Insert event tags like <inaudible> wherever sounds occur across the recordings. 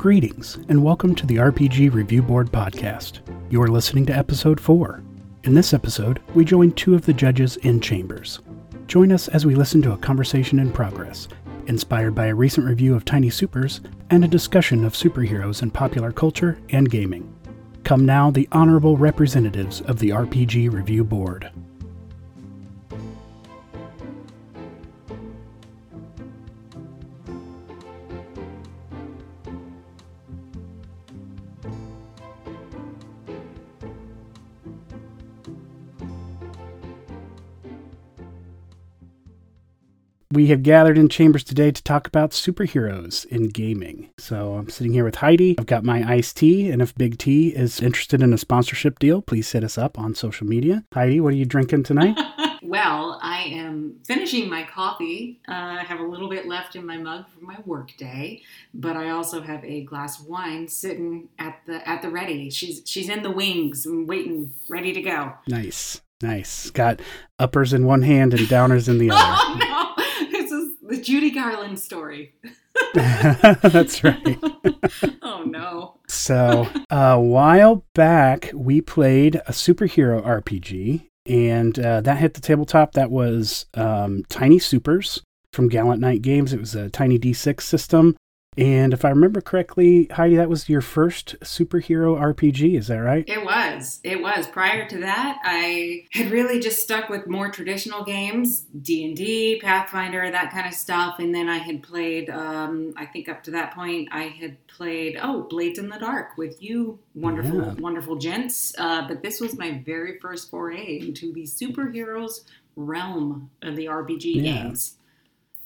Greetings, and welcome to the RPG Review Board podcast. You are listening to episode 4. In this episode, we join two of the judges in chambers. Join us as we listen to a conversation in progress, inspired by a recent review of Tiny Supers and a discussion of superheroes in popular culture and gaming. Come now, the honorable representatives of the RPG Review Board. We have gathered in chambers today to talk about superheroes in gaming. So I'm sitting here with Heidi. I've got my iced tea, and if Big T is interested in a sponsorship deal, please hit us up on social media. Heidi, what are you drinking tonight? <laughs> well, I am finishing my coffee. Uh, I have a little bit left in my mug for my work day, but I also have a glass of wine sitting at the at the ready. She's she's in the wings and waiting, ready to go. Nice. Nice. Got uppers in one hand and downers in the <laughs> other. oh, no Judy Garland story. <laughs> That's right. <laughs> oh no. So a while back, we played a superhero RPG, and uh, that hit the tabletop. That was um, Tiny Supers from Gallant Knight Games. It was a Tiny D6 system. And if I remember correctly, Heidi, that was your first superhero RPG, is that right? It was. It was. Prior to that, I had really just stuck with more traditional games, D&D, Pathfinder, that kind of stuff. And then I had played, um, I think up to that point, I had played, oh, Blades in the Dark with you, wonderful, yeah. wonderful gents. Uh, but this was my very first foray into the superheroes realm of the RPG yeah. games.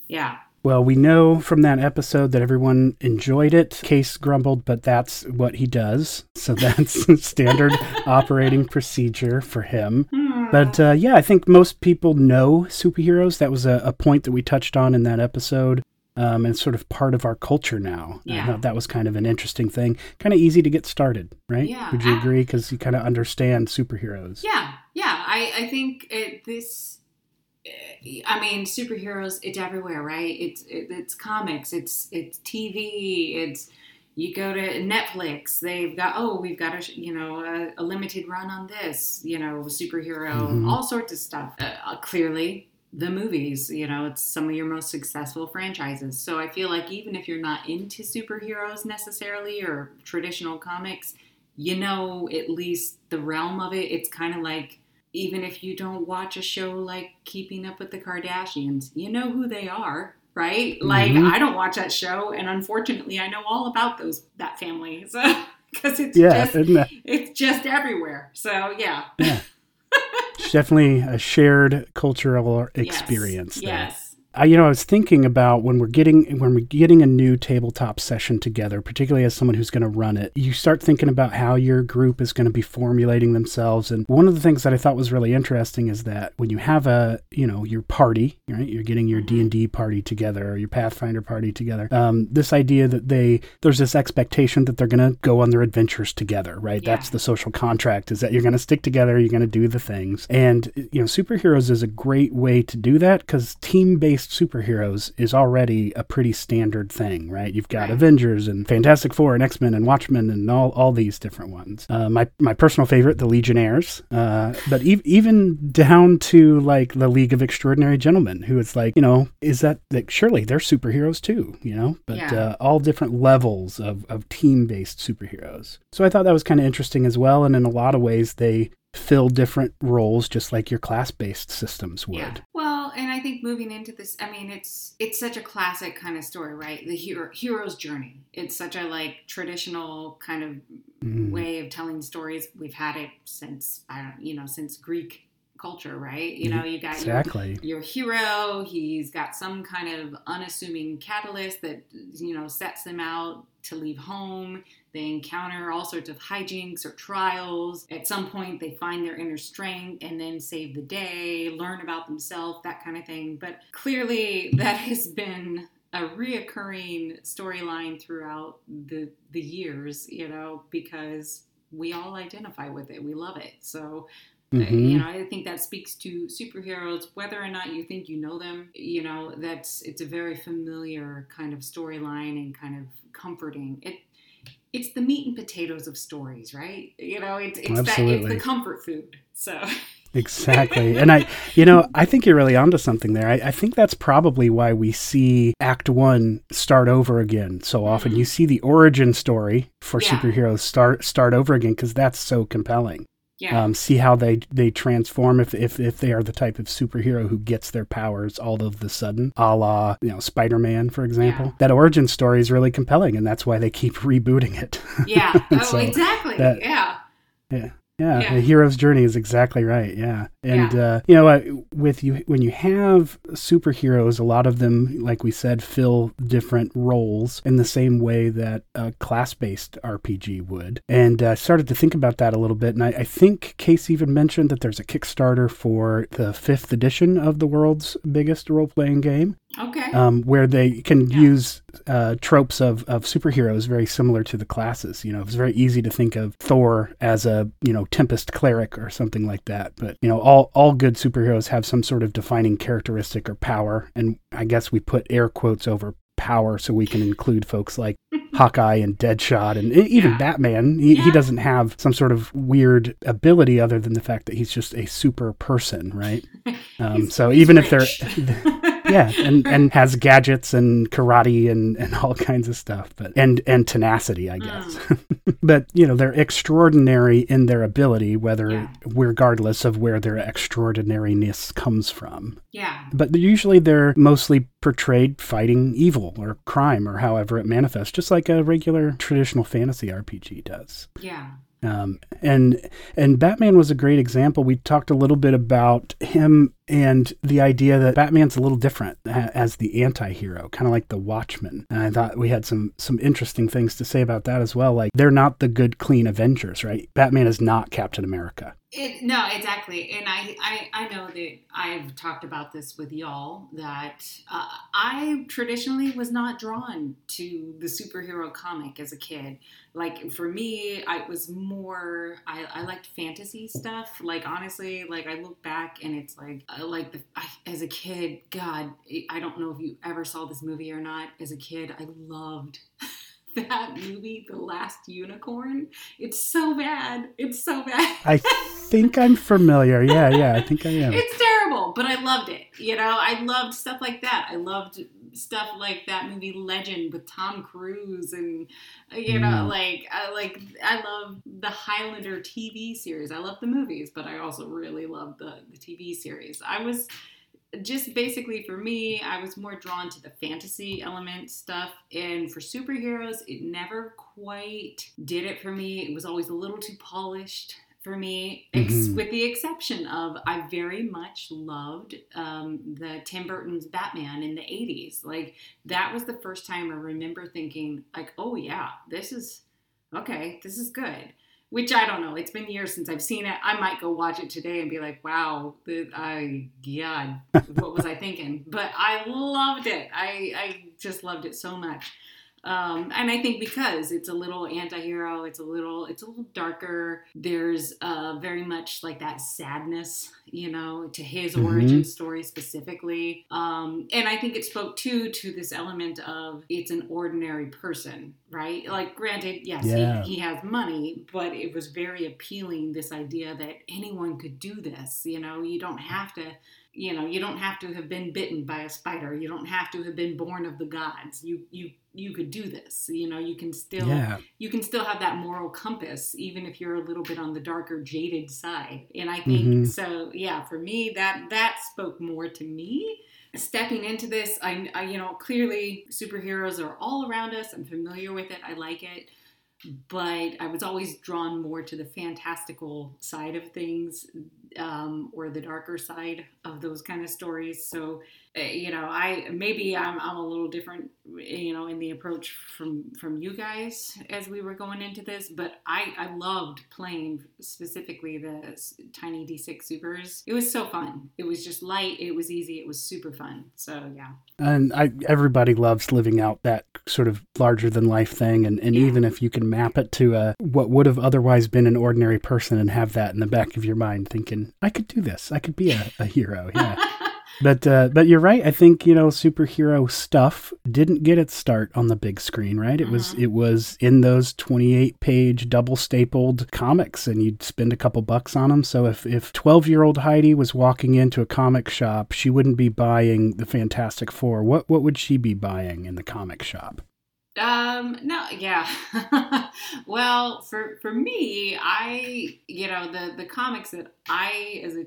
Yeah. Well, we know from that episode that everyone enjoyed it. Case grumbled, but that's what he does. So <laughs> that's standard <laughs> operating procedure for him. But uh, yeah, I think most people know superheroes. That was a, a, point that we touched on in that episode. Um, and sort of part of our culture now. Yeah. I thought that was kind of an interesting thing. Kind of easy to get started, right? Yeah. Would you agree? Because you kind of understand superheroes. Yeah. Yeah. I, I think it, this I mean, superheroes. It's everywhere, right? It's it, it's comics. It's it's TV. It's you go to Netflix. They've got oh, we've got a you know a, a limited run on this. You know, superhero, mm-hmm. all sorts of stuff. Uh, uh, clearly, the movies. You know, it's some of your most successful franchises. So I feel like even if you're not into superheroes necessarily or traditional comics, you know at least the realm of it. It's kind of like even if you don't watch a show like Keeping Up with the Kardashians, you know who they are, right? Mm-hmm. Like I don't watch that show, and unfortunately, I know all about those that family, <laughs> so because it's yeah, just it's just everywhere. So yeah, yeah. <laughs> it's definitely a shared cultural experience. Yes. yes. I, you know, I was thinking about when we're getting when we're getting a new tabletop session together, particularly as someone who's going to run it. You start thinking about how your group is going to be formulating themselves, and one of the things that I thought was really interesting is that when you have a, you know, your party, right? You're getting your D and D party together or your Pathfinder party together. Um, this idea that they there's this expectation that they're going to go on their adventures together, right? Yeah. That's the social contract is that you're going to stick together, you're going to do the things, and you know, superheroes is a great way to do that because team based superheroes is already a pretty standard thing, right? You've got right. Avengers and Fantastic Four and X Men and Watchmen and all, all these different ones. Uh, my my personal favorite, the Legionnaires, uh, but e- even down to like the League of Extraordinary Gentlemen, who it's like, you know, is that like surely they're superheroes too, you know? But yeah. uh, all different levels of of team based superheroes. So I thought that was kind of interesting as well, and in a lot of ways they fill different roles just like your class-based systems would. Yeah. Well, and I think moving into this, I mean, it's it's such a classic kind of story, right? The hero hero's journey. It's such a like traditional kind of mm. way of telling stories. We've had it since I don't, you know, since Greek culture, right? You know, you got exactly. your, your hero. He's got some kind of unassuming catalyst that you know sets them out to leave home. They encounter all sorts of hijinks or trials. At some point, they find their inner strength and then save the day, learn about themselves, that kind of thing. But clearly, <laughs> that has been a reoccurring storyline throughout the the years, you know, because we all identify with it. We love it. So Mm-hmm. You know, I think that speaks to superheroes, whether or not you think you know them. You know, that's it's a very familiar kind of storyline and kind of comforting. It it's the meat and potatoes of stories, right? You know, it's it's Absolutely. that it's the comfort food. So <laughs> Exactly. and I, you know, I think you're really onto something there. I, I, think that's probably why we see Act One start over again so often. Mm-hmm. You see the origin story for yeah. superheroes start start over again because that's so compelling. Yeah. Um, see how they they transform if, if if they are the type of superhero who gets their powers all of the sudden, a la you know Spider Man, for example. Yeah. That origin story is really compelling, and that's why they keep <laughs> rebooting it. Yeah. <laughs> oh, so exactly. That, yeah. Yeah. Yeah, yeah, the hero's journey is exactly right. Yeah, and yeah. Uh, you know, uh, with you when you have superheroes, a lot of them, like we said, fill different roles in the same way that a class-based RPG would. And I uh, started to think about that a little bit, and I, I, think Case even mentioned that there's a Kickstarter for the fifth edition of the world's biggest role-playing game. Okay. Um, where they can yeah. use uh, tropes of, of superheroes very similar to the classes. You know, it's very easy to think of Thor as a you know Tempest cleric or something like that. But you know, all all good superheroes have some sort of defining characteristic or power, and I guess we put air quotes over power so we can include folks like <laughs> Hawkeye and Deadshot and even yeah. Batman. He, yeah. he, doesn't have some sort of weird ability other than the fact that he's just a super person, right? <laughs> Um, so even rich. if they're <laughs> yeah, and and has gadgets and karate and and all kinds of stuff, but and and tenacity, I guess. Mm. <laughs> but you know, they're extraordinary in their ability, whether yeah. regardless of where their extraordinariness comes from. Yeah. But usually they're mostly portrayed fighting evil or crime or however it manifests, just like a regular traditional fantasy RPG does. Yeah. Um, and and Batman was a great example. We talked a little bit about him and the idea that Batman's a little different as the anti-hero, kind of like the Watchmen. And I thought we had some some interesting things to say about that as well. Like they're not the good clean Avengers, right? Batman is not Captain America. It, no, exactly. And I, I, I know that I've talked about this with y'all that uh, I traditionally was not drawn to the superhero comic as a kid. Like for me, I was more, I, I liked fantasy stuff. Like honestly, like I look back and it's like, uh, like the, I, as a kid, God, I don't know if you ever saw this movie or not. As a kid, I loved <laughs> that movie, The Last Unicorn. It's so bad. It's so bad. I think I'm familiar. Yeah, yeah, I think I am. It's terrible, but I loved it. You know, I loved stuff like that. I loved stuff like that movie Legend with Tom Cruise and you know, mm. like I like I love the Highlander TV series. I love the movies, but I also really love the the TV series. I was just basically for me, I was more drawn to the fantasy element stuff. And for superheroes, it never quite did it for me. It was always a little too polished for me, ex- mm-hmm. with the exception of I very much loved um, the Tim Burton's Batman in the 80s. Like, that was the first time I remember thinking, like, oh, yeah, this is okay, this is good which I don't know. It's been years since I've seen it. I might go watch it today and be like, "Wow, I God, what was I thinking?" But I loved it. I I just loved it so much. Um, and I think because it's a little anti-hero, it's a little it's a little darker. There's uh, very much like that sadness, you know, to his mm-hmm. origin story specifically. Um, and I think it spoke too to this element of it's an ordinary person, right? Like, granted, yes, yeah. he, he has money, but it was very appealing. This idea that anyone could do this, you know, you don't have to you know you don't have to have been bitten by a spider you don't have to have been born of the gods you you you could do this you know you can still yeah. you can still have that moral compass even if you're a little bit on the darker jaded side and i think mm-hmm. so yeah for me that that spoke more to me stepping into this I, I you know clearly superheroes are all around us i'm familiar with it i like it but I was always drawn more to the fantastical side of things um, or the darker side of those kind of stories. So, Uh, you know, I maybe I'm, I'm a little different, you know, in the approach from from you guys as we were going into this. But I I loved playing specifically the tiny D6 supers. It was so fun. It was just light. It was easy. It was super fun. So yeah. And I everybody loves living out that sort of larger than life thing, and and yeah. even if you can map it to a what would have otherwise been an ordinary person and have that in the back of your mind, thinking I could do this. I could be a, a hero. Yeah. <laughs> But uh, but you're right. I think you know superhero stuff didn't get its start on the big screen, right? It was Mhm. it was in those 28 page double stapled comics, and you'd spend a couple bucks on them. So if if 12 year old Heidi was walking into a comic shop, she wouldn't be buying the Fantastic Four. What what would she be buying in the comic shop? Um, no, yeah. <laughs> well, for for me, I you know the the comics that I as a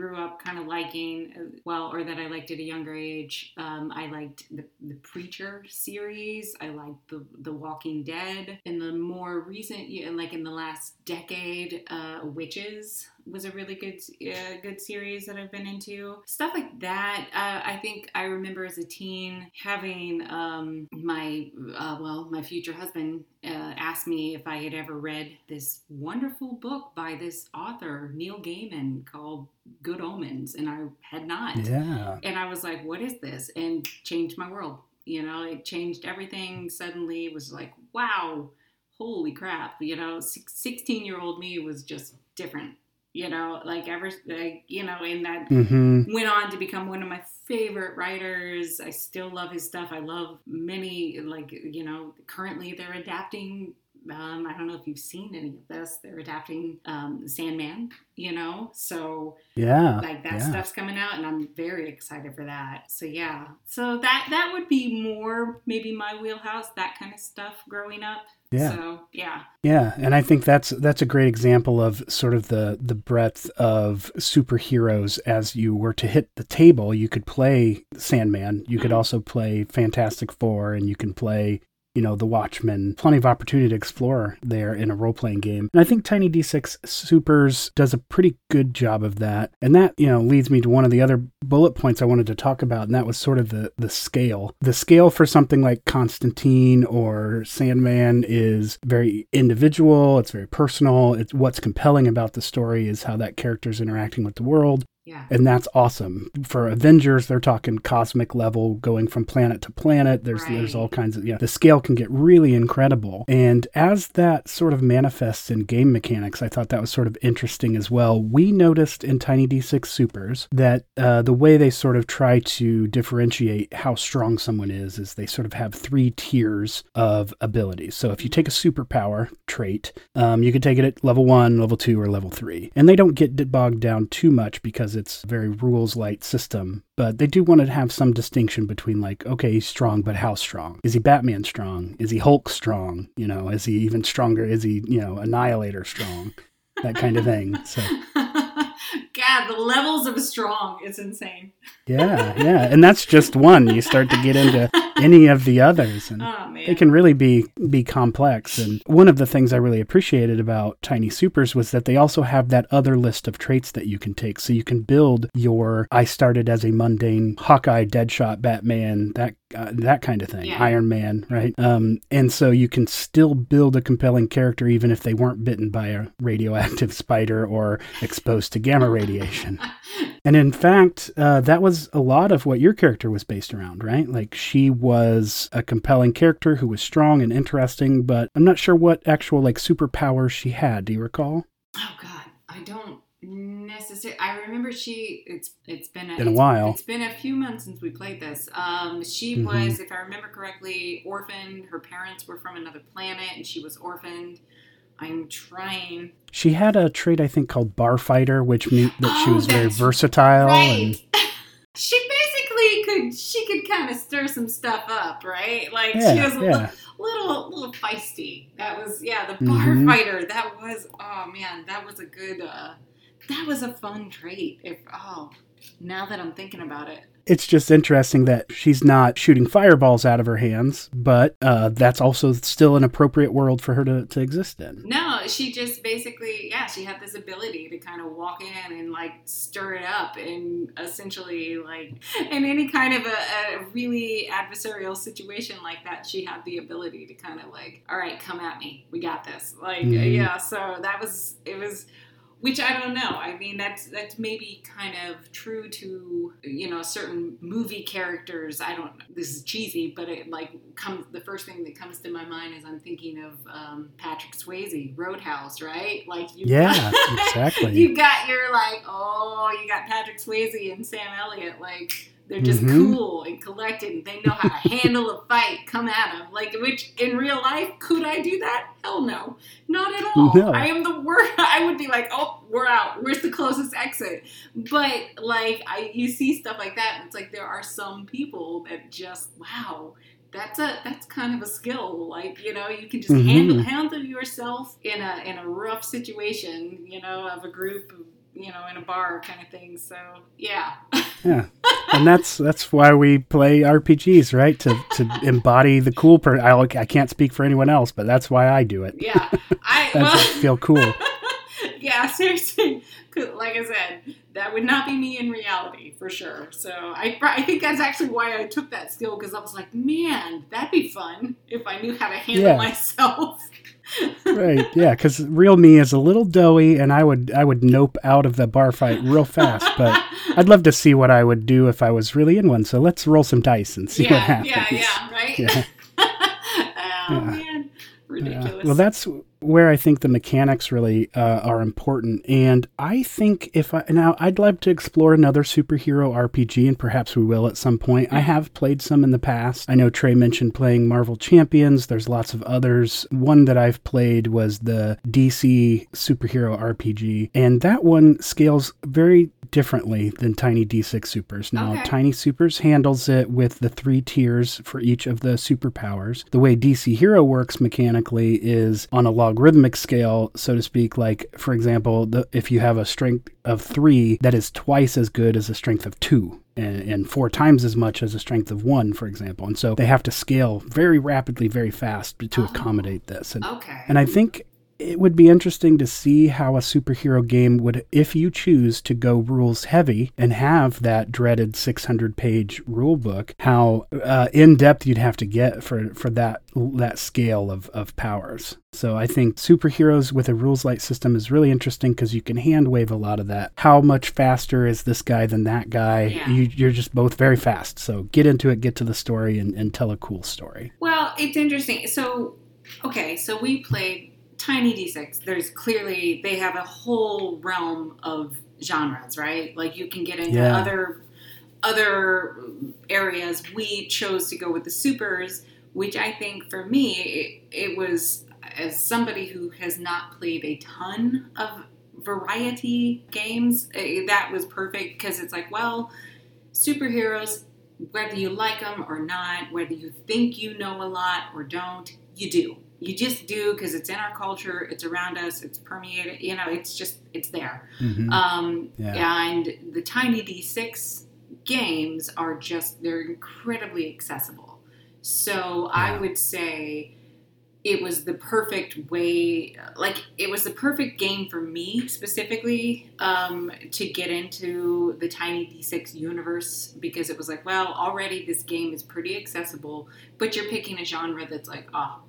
grew up kind of liking well or that I liked at a younger age um, I liked the, the Preacher series. I liked the the Walking Dead. In the more recent like in the last decade uh, Wytches was a really good uh, good series that I've been into. Stuff like that uh, I think I remember as a teen having um, my uh, well my future husband uh, asked me if I had ever read this wonderful book by this author Neil Gaiman called Good Omens and I had not. Yeah. and I was like what is this? And changed my world you know it changed everything. Suddenly it was like wow holy crap you know 16 year old me was just different you know like ever like you know in that hmm went on to become one of my favorite writers. I still love his stuff. I love many, like, you know, currently they're adapting. Um, I don't know if you've seen any of this. They're adapting um, Sandman, you know? So, Yeah. like, that yeah. stuff's coming out, and I'm very excited for that. So, yeah. So, that that would be more maybe my wheelhouse, that kind of stuff growing up. Yeah. So, yeah. Yeah, and I think that's that's a great example of sort of the the breadth of superheroes. As you were to hit the table, you could play Sandman, you could Mhm. also play Fantastic Four, and you can play you know the Watchmen. Plenty of opportunity to explore there in a role playing game. And I think Tiny D6 Supers does a pretty good job of that. And that you know leads me to one of the other bullet points I wanted to talk about, and that was sort of the the scale. The scale for something like Constantine or Sandman is very individual. It's very personal. It's what's compelling about the story is how that character is interacting with the world. Yeah. And that's awesome. For Avengers, they're talking cosmic level, going from planet to planet. There's there's all kinds of yeah. The scale can get really incredible. And as that sort of manifests in game mechanics, I thought that was sort of interesting as well. We noticed in Tiny D6 Supers that uh, the way they sort of try to differentiate how strong someone is is they sort of have three tiers of abilities. So if you take a superpower trait, um, you can take it at level one, level two, or level three, and they don't get bogged down too much because it's a very rules light system. But they do want to have some distinction between like, okay, he's strong, but how strong? Is he Batman strong? Is he Hulk strong? You know, is he even stronger? Is he, you know, Annihilator strong? That kind of thing. So <laughs> God, the levels of strong is insane. yeah, yeah, and that's just one. You start to get into <laughs> <laughs> any of the others, and Oh it can really be be complex and one of the things i really appreciated about tiny supers was that they also have that other list of traits that you can take so you can build your i started as a mundane hawkeye deadshot batman that uh, that kind of thing Yeah. iron man right um, and so you can still build a compelling character even if they weren't bitten by a radioactive <laughs> spider or exposed to gamma radiation <laughs> and in fact, uh, that was a lot of what your character was based around, right? Like she was a compelling character who was strong and interesting, but I'm not sure what actual like superpowers she had. Do you recall? Oh God, I don't necessarily. I remember she. It's it's been a, Been a it's- while. It's been a few months since we played this. Um, she Mhm. was, if I remember correctly, orphaned. Her parents were from another planet, and she was orphaned. I'm trying. She had a trait I think called Bar Fighter, which meant that she Oh, was very versatile and Right. <laughs> she could. She could kind of stir some stuff up, right? Like she was a yeah. little little feisty. That was yeah, the bar Mhm. fighter. That was oh man, that was a good uh that was a fun trait. If oh now that I'm thinking about it. It's just interesting that she's not shooting fireballs out of her hands, but uh, that's also still an appropriate world for her to, to exist in. No, she just basically yeah, she had this ability to kind of walk in and like stir it up and essentially like in any kind of a, a really adversarial situation like that, she had the ability to kind of like, all right, come at me. We got this. Like Mhm. yeah, so that was it was which I don't know. I mean, that's that's maybe kind of true to you know certain movie characters. I don't. This is cheesy, but it like comes. The first thing that comes to my mind is I'm thinking of um, Patrick Swayze, Roadhouse, right? Like you. Yeah, <laughs> exactly. You got your like, oh, you got Patrick Swayze and Sam Elliott, like they're just mm-hmm. cool and collected and they know how to handle a fight, come at them. Like, which in real life, could I do that? Hell no. Not at all. No. I am the worst. <laughs> I would be like, oh, we're out. Where's the closest exit? But, like, I you see stuff like that, it's like there are some people that just, wow, that's a that's kind of a skill like you know you can just mm-hmm. handle handle yourself in a in a rough situation you know of a group you know, in a bar kind of thing. So yeah. yeah, <laughs> and that's that's why we play RPGs, right? To to embody the cool person. I I can't speak for anyone else, but that's why I do it. Yeah, I <laughs> well, feel cool. <laughs> yeah, seriously. Like I said, that would not be me in reality for sure. So I, I think that's actually why I took that skill because I was like, man, that'd be fun if I knew how to handle yeah. myself right. Yeah, because real me is a little doughy, and I would I would nope out of the bar fight real fast. But <laughs> I'd love to see what I would do if I was really in one. So let's roll some dice and see yeah, what happens. Yeah, yeah, right. Yeah. <laughs> oh yeah. man, ridiculous. well, that's where I think the mechanics really uh, are important. And I think if I now I'd love to explore another superhero RPG, and perhaps we will at some point. I have played some in the past. I know Trey mentioned playing Marvel Champions. There's lots of others. One that I've played was the DC superhero RPG, and that one scales very differently than Tiny D6 Supers. Now, okay. Tiny Supers handles it with the three tiers for each of the superpowers. The way DC Hero works mechanically is on a logarithmic scale, so to speak. Like, for example, the, if you have a strength of three, that is twice as good as a strength of two. And, and four times as much as a strength of one, for example. And so they have to scale very rapidly, very fast to accommodate this. And, okay. and I think it would be interesting to see how a superhero game would, if you choose to go rules heavy and have that dreaded 600 page rule book, how uh, in depth you'd have to get for, for that that scale of, of powers. So I think superheroes with a rules light system is really interesting because you can hand wave a lot of that. How much faster is this guy than that guy? Yeah. You, are just both very fast. So get into it, get to the story, and, and tell a cool story. Well, it's interesting. So, okay, so we played Tiny D6, there's clearly they have a whole realm of genres, right? Like you can get into yeah. other other areas. We chose to go with the supers, which I think for me it, it was as somebody who has not played a ton of variety games, eh, that was perfect because it's like, well, superheroes, whether you like them or not, whether you think you know a lot or don't, you do you just do because it's in our culture it's around us it's permeated you know it's just it's there mm-hmm. um, yeah. and the tiny d6 games are just they're incredibly accessible so yeah. i would say it was the perfect way like it was the perfect game for me specifically um, to get into the tiny d6 universe because it was like well already this game is pretty accessible but you're picking a genre that's like oh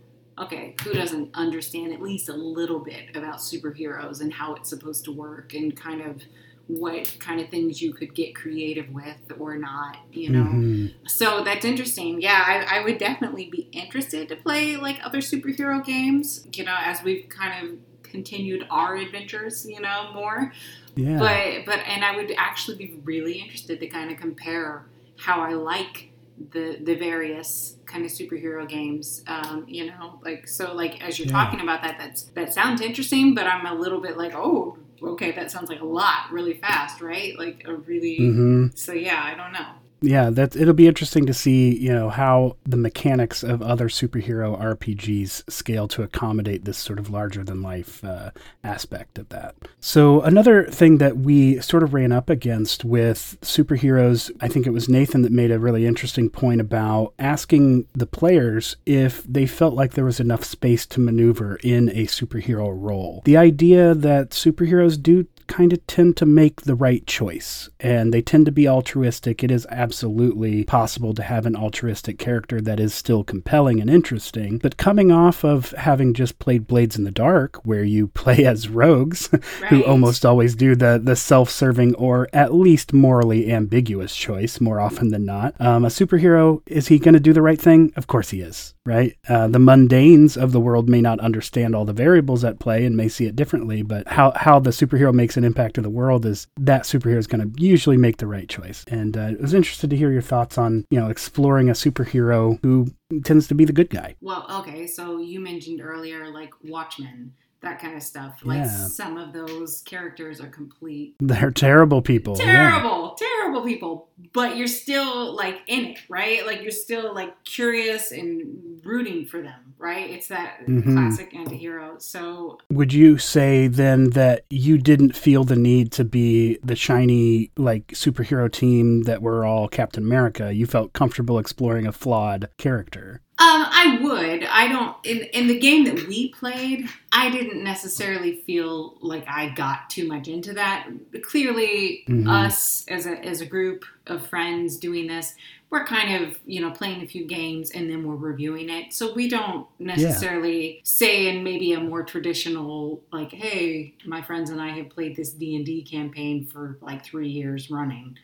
okay, who doesn't understand at least a little bit about superheroes and how it's supposed to work and kind of what kind of things you could get creative with or not, you know? Mm-hmm. So that's interesting. Yeah, I, I, would definitely be interested to play like other superhero games, you know, as we've kind of continued our adventures, you know, more. Yeah. But, but, and I would actually be really interested to kind of compare how I like the the various kind of superhero games um, you know like so like as you're yeah. talking about that that's that sounds interesting but i'm a little bit like oh okay that sounds like a lot really fast right like a really mm-hmm. so yeah i don't know yeah, that it'll be interesting to see, you know, how the mechanics of other superhero RPGs scale to accommodate this sort of larger than life uh, aspect of that. So another thing that we sort of ran up against with superheroes, I think it was Nathan that made a really interesting point about asking the players if they felt like there was enough space to maneuver in a superhero role. The idea that superheroes do kind of tend to make the right choice and they tend to be altruistic. It is absolutely possible to have an altruistic character that is still compelling and interesting. But coming off of having just played Blades in the Dark, where you <laughs> play as rogues right. who almost always do the, the self serving or at least morally ambiguous choice more often than not, um, a superhero, is he going to do the right thing? Of course he is, right? Uh, the mundanes of the world may not understand all the variables at play and may see it differently, but how, how the superhero makes an impact to the world is that superhero is going to usually make the right choice. And uh, I was interested to hear your thoughts on, you know, exploring a superhero who tends to be the good guy. Well, okay, so you mentioned earlier like Watchmen that kind of stuff. Like yeah. some of those characters are complete. <laughs> They're terrible people. Terrible, yeah. terrible people. But you're still like in it, right? Like you're still like curious and rooting for them, right? It's that mm-hmm. classic anti-hero. So would you say then that you didn't feel the need to be the shiny like superhero team that were all Captain America? You felt comfortable exploring a flawed character. Um, I would. I don't. In in the game that we played, I didn't necessarily feel like I got too much into that. Clearly, mm-hmm. us as a as a group of friends doing this, we're kind of you know playing a few games and then we're reviewing it so we don't necessarily yeah. say in maybe a more traditional like hey my friends and i have played this d&d campaign for like three years running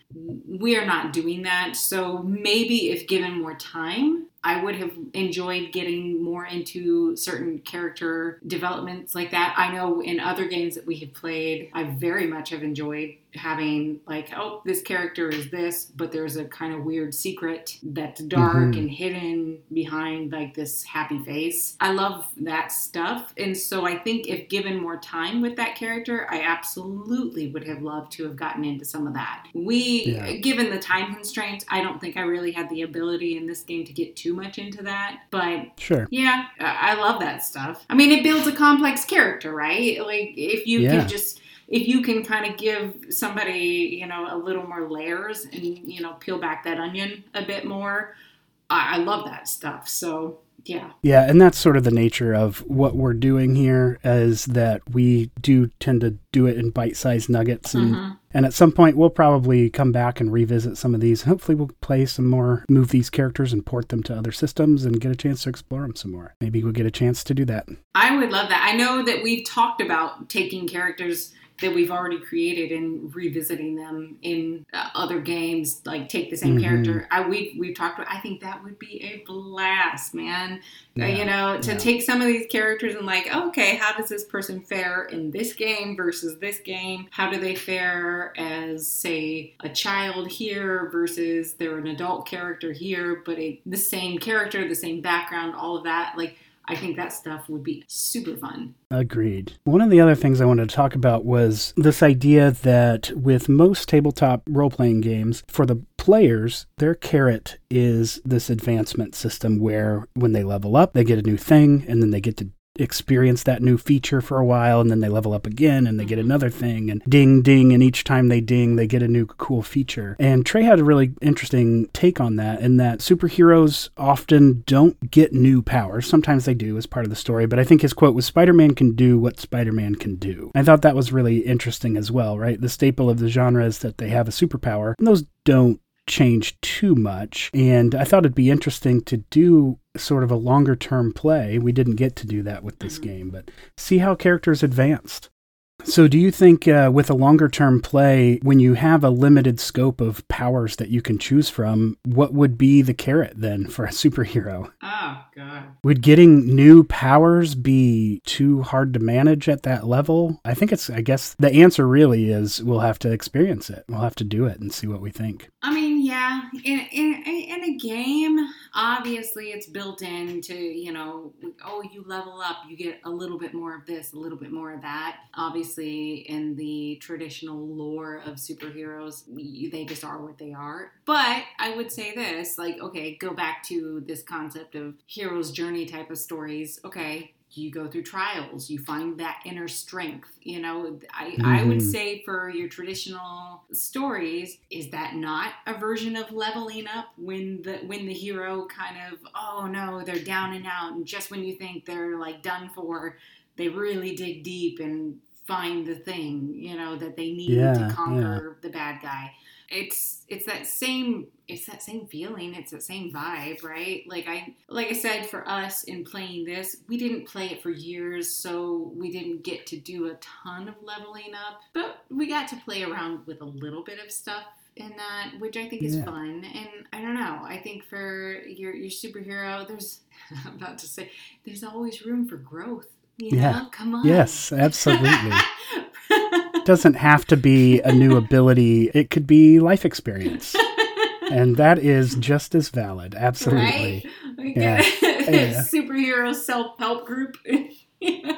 we are not doing that so maybe if given more time I would have enjoyed getting more into certain character developments like that. I know in other games that we have played, I very much have enjoyed having like oh this character is this but there's a kind of weird secret that's dark mm-hmm. and hidden behind like this happy face i love that stuff and so i think if given more time with that character i absolutely would have loved to have gotten into some of that we yeah. given the time constraints i don't think i really had the ability in this game to get too much into that but sure yeah i love that stuff i mean it builds a complex character right like if you yeah. can just if you can kind of give somebody, you know, a little more layers and, you know, peel back that onion a bit more, I, I love that stuff. So, yeah. Yeah, and that's sort of the nature of what we're doing here is that we do tend to do it in bite-sized nuggets and mm-hmm. and at some point we'll probably come back and revisit some of these. Hopefully we'll play some more move these characters and port them to other systems and get a chance to explore them some more. Maybe we'll get a chance to do that. I would love that. I know that we've talked about taking characters that we've already created and revisiting them in uh, other games like take the same mm-hmm. character i we we've talked about i think that would be a blast man yeah. uh, you know to yeah. take some of these characters and like okay how does this person fare in this game versus this game how do they fare as say a child here versus they're an adult character here but a, the same character the same background all of that like I think that stuff would be super fun. Agreed. One of the other things I wanted to talk about was this idea that with most tabletop role playing games, for the players, their carrot is this advancement system where when they level up, they get a new thing and then they get to experience that new feature for a while and then they level up again and they get mm-hmm. another thing and ding ding and each time they ding they get a new cool feature. And trey had a really interesting take on that in that superheroes often don't get new powers. Sometimes they do as part of the story but i think his quote was spider-man can do what spider-man can do. I thought that was really interesting as well right? The staple of the genre is that they have a superpower and those don't change too much. And I thought it'd be interesting to do sort of a longer term play. We didn't get to do that with this mm-hmm. game, but see how characters advanced. So, do you think uh, with a longer term play, when you have a limited scope of powers that you can choose from, what would be the carrot then for a superhero? Oh, God. Would getting new powers be too hard to manage at that level? I think it's, I guess the answer really is we'll have to experience it. We'll have to do it and see what we think. I mean, yeah, in, in, in a game, obviously it's built into, you know, oh, you level up, you get a little bit more of this, a little bit more of that. Obviously, in the traditional lore of superheroes, they just are what they are. But I would say this like, okay, go back to this concept of hero's journey type of stories. Okay, you go through trials you find that inner strength you know I, mm-hmm. I would mm-hmm. say for your traditional stories is that not a version of leveling up when the when the hero kind of oh no they're down and out and just when you think they're like done for they really dig deep and find the thing, you know, that they need Yeah, to conquer the bad guy. It's it's that same it's that same feeling, it's that same vibe, right? Like I like I said for us in playing this, we didn't play it for years, so we didn't get to do a ton of leveling up, but we got to play around with a little bit of stuff in that, which I think is Yeah. fun. And I don't know, I think for your your superhero, there's <laughs> I'm about to say there's always room for growth. You Yeah. know, come on. Yes, absolutely. doesn't have to be a new ability. It could be life experience. And that is just as valid. Absolutely. Right? We Yeah. <laughs> Yeah. superhero self help group.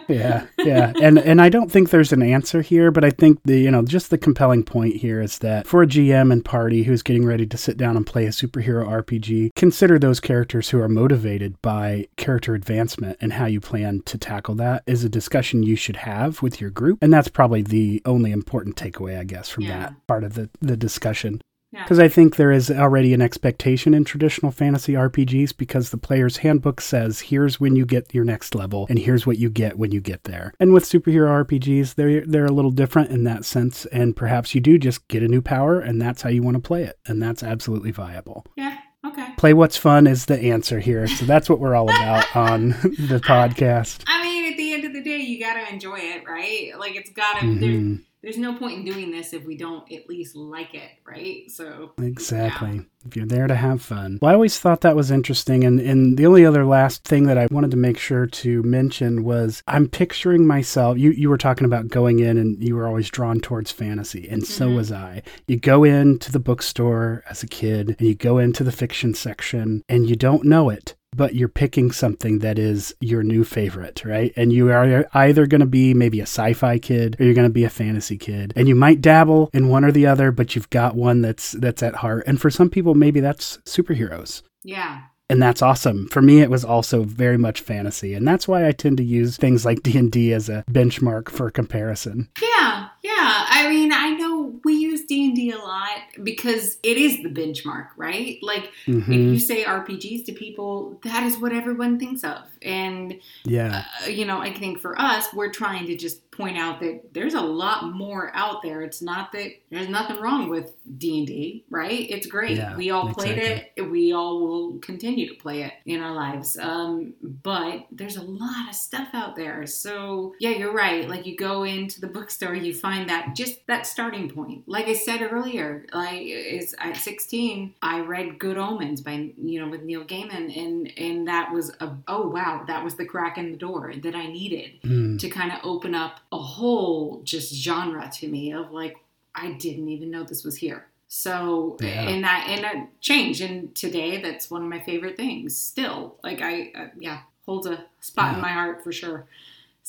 Yeah, yeah. And and I don't think there's an answer here, but I think the you know, just the compelling point here is that for a GM and party who's getting ready to sit down and play a superhero RPG, consider those characters who are motivated by character advancement and how you plan to tackle that is a discussion you should have with your group. And that's probably the only important takeaway, I guess, from Yeah. that part of the, the discussion. Yeah. Because I think there is already an expectation in traditional fantasy RPGs because the player's handbook says here's when you get your next level and here's what you get when you get there. And with superhero RPGs, they're they're a little different in that sense, and perhaps you do just get a new power and that's how you want to play it, and that's absolutely viable. Yeah. Okay. Play what's fun is the answer here, so that's what we're all about <laughs> on the podcast. I mean, at the end of the day, you got to enjoy it, right? Like, it's got to, there's, Mhm. There's no point in doing this if we don't at least like it, right? So, Exactly. If you're there to have fun. Well, I always thought that was interesting. And, and the only other last thing that I wanted to make sure to mention was I'm picturing myself. You, you were talking about going in and you were always drawn towards fantasy. And so Mhm. was I. You go into the bookstore as a kid and you go into the fiction section and you don't know it. But you're picking something that is your new favorite, right? And you are either going to be maybe a sci fi kid or you're going to be a fantasy kid. And you might dabble in one or the other, but you've got one that's that's at heart. And for some people, maybe that's superheroes. yeah. And that's awesome. For me, it was also very much fantasy. And that's why I tend to use things like D&D as a benchmark for comparison. Yeah. Yeah. I mean, I know we use D&D a lot because it is the benchmark, right? Like, if Mhm. you say RPGs to people, that is what everyone thinks of. And Yeah. uh, you know, I think for us, we're trying to just point out that there's a lot more out there. It's not that there's nothing wrong with D and D, right? It's great. Yeah, we all played exactly. it. We all will continue to play it in our lives. Um, but there's a lot of stuff out there. So yeah, you're right. Like you go into the bookstore, you find that just that starting point. Like I said earlier, like is at 16, I read Good Omens by you know with Neil Gaiman, and and that was a oh wow, that was the crack in the door that I needed Mm. to kind of open up a whole just genre to me of like I didn't even know this was here. So Yeah. and that and that change and today that's one of my favorite things still. Like I uh, yeah holds a spot Yeah. in my heart for sure.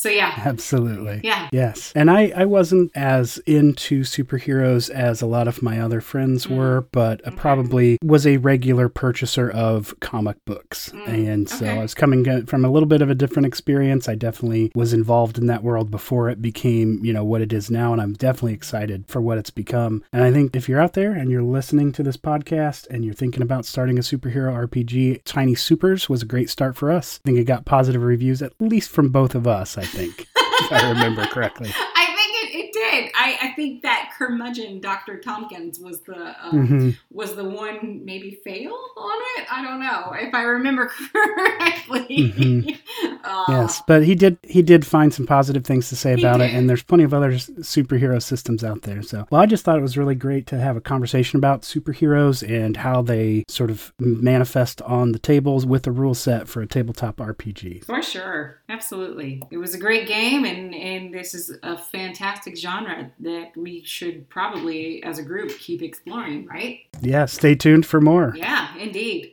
So yeah Absolutely. yeah Yes. And I, I wasn't as into superheroes as a lot of my other friends Mm. were, but I Okay. probably was a regular purchaser of comic books. Mm. And so Okay. I was coming from a little bit of a different experience. I definitely was involved in that world before it became, you know, what it is now. And I'm definitely excited for what it's become. And I think if you're out there and you're listening to this podcast and you're thinking about starting a superhero RPG, Tiny Supers was a great start for us. I think it got positive reviews, at least from both of us, I think, if I remember correctly. <laughs> I think it, it did. I, I think that curmudgeon Dr. Tompkins was the uh, Mhm. was the one maybe fail on it. I don't know if I remember <laughs> correctly. Mhm. <laughs> Uh, Yes, but he did he did find some positive things to say about it, and there's plenty of other superhero systems out there. So, well, I just thought it was really great to have a conversation about superheroes and how they sort of manifest on the tables with a rule set for a tabletop RPG. For sure. Absolutely. It was a great game and, and this is a fantastic genre that we should probably as a group keep exploring, right? Yeah, stay tuned for more. Yeah, indeed.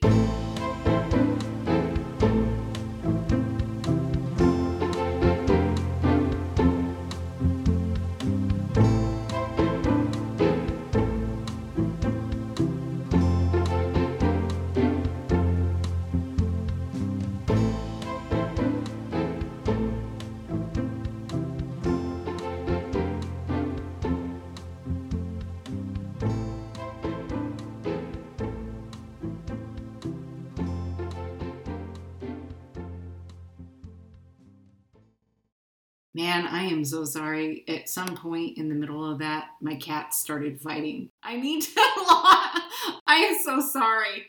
I am so sorry. At some point in the middle of that, my cat started fighting. I need to. <laughs> I am so sorry.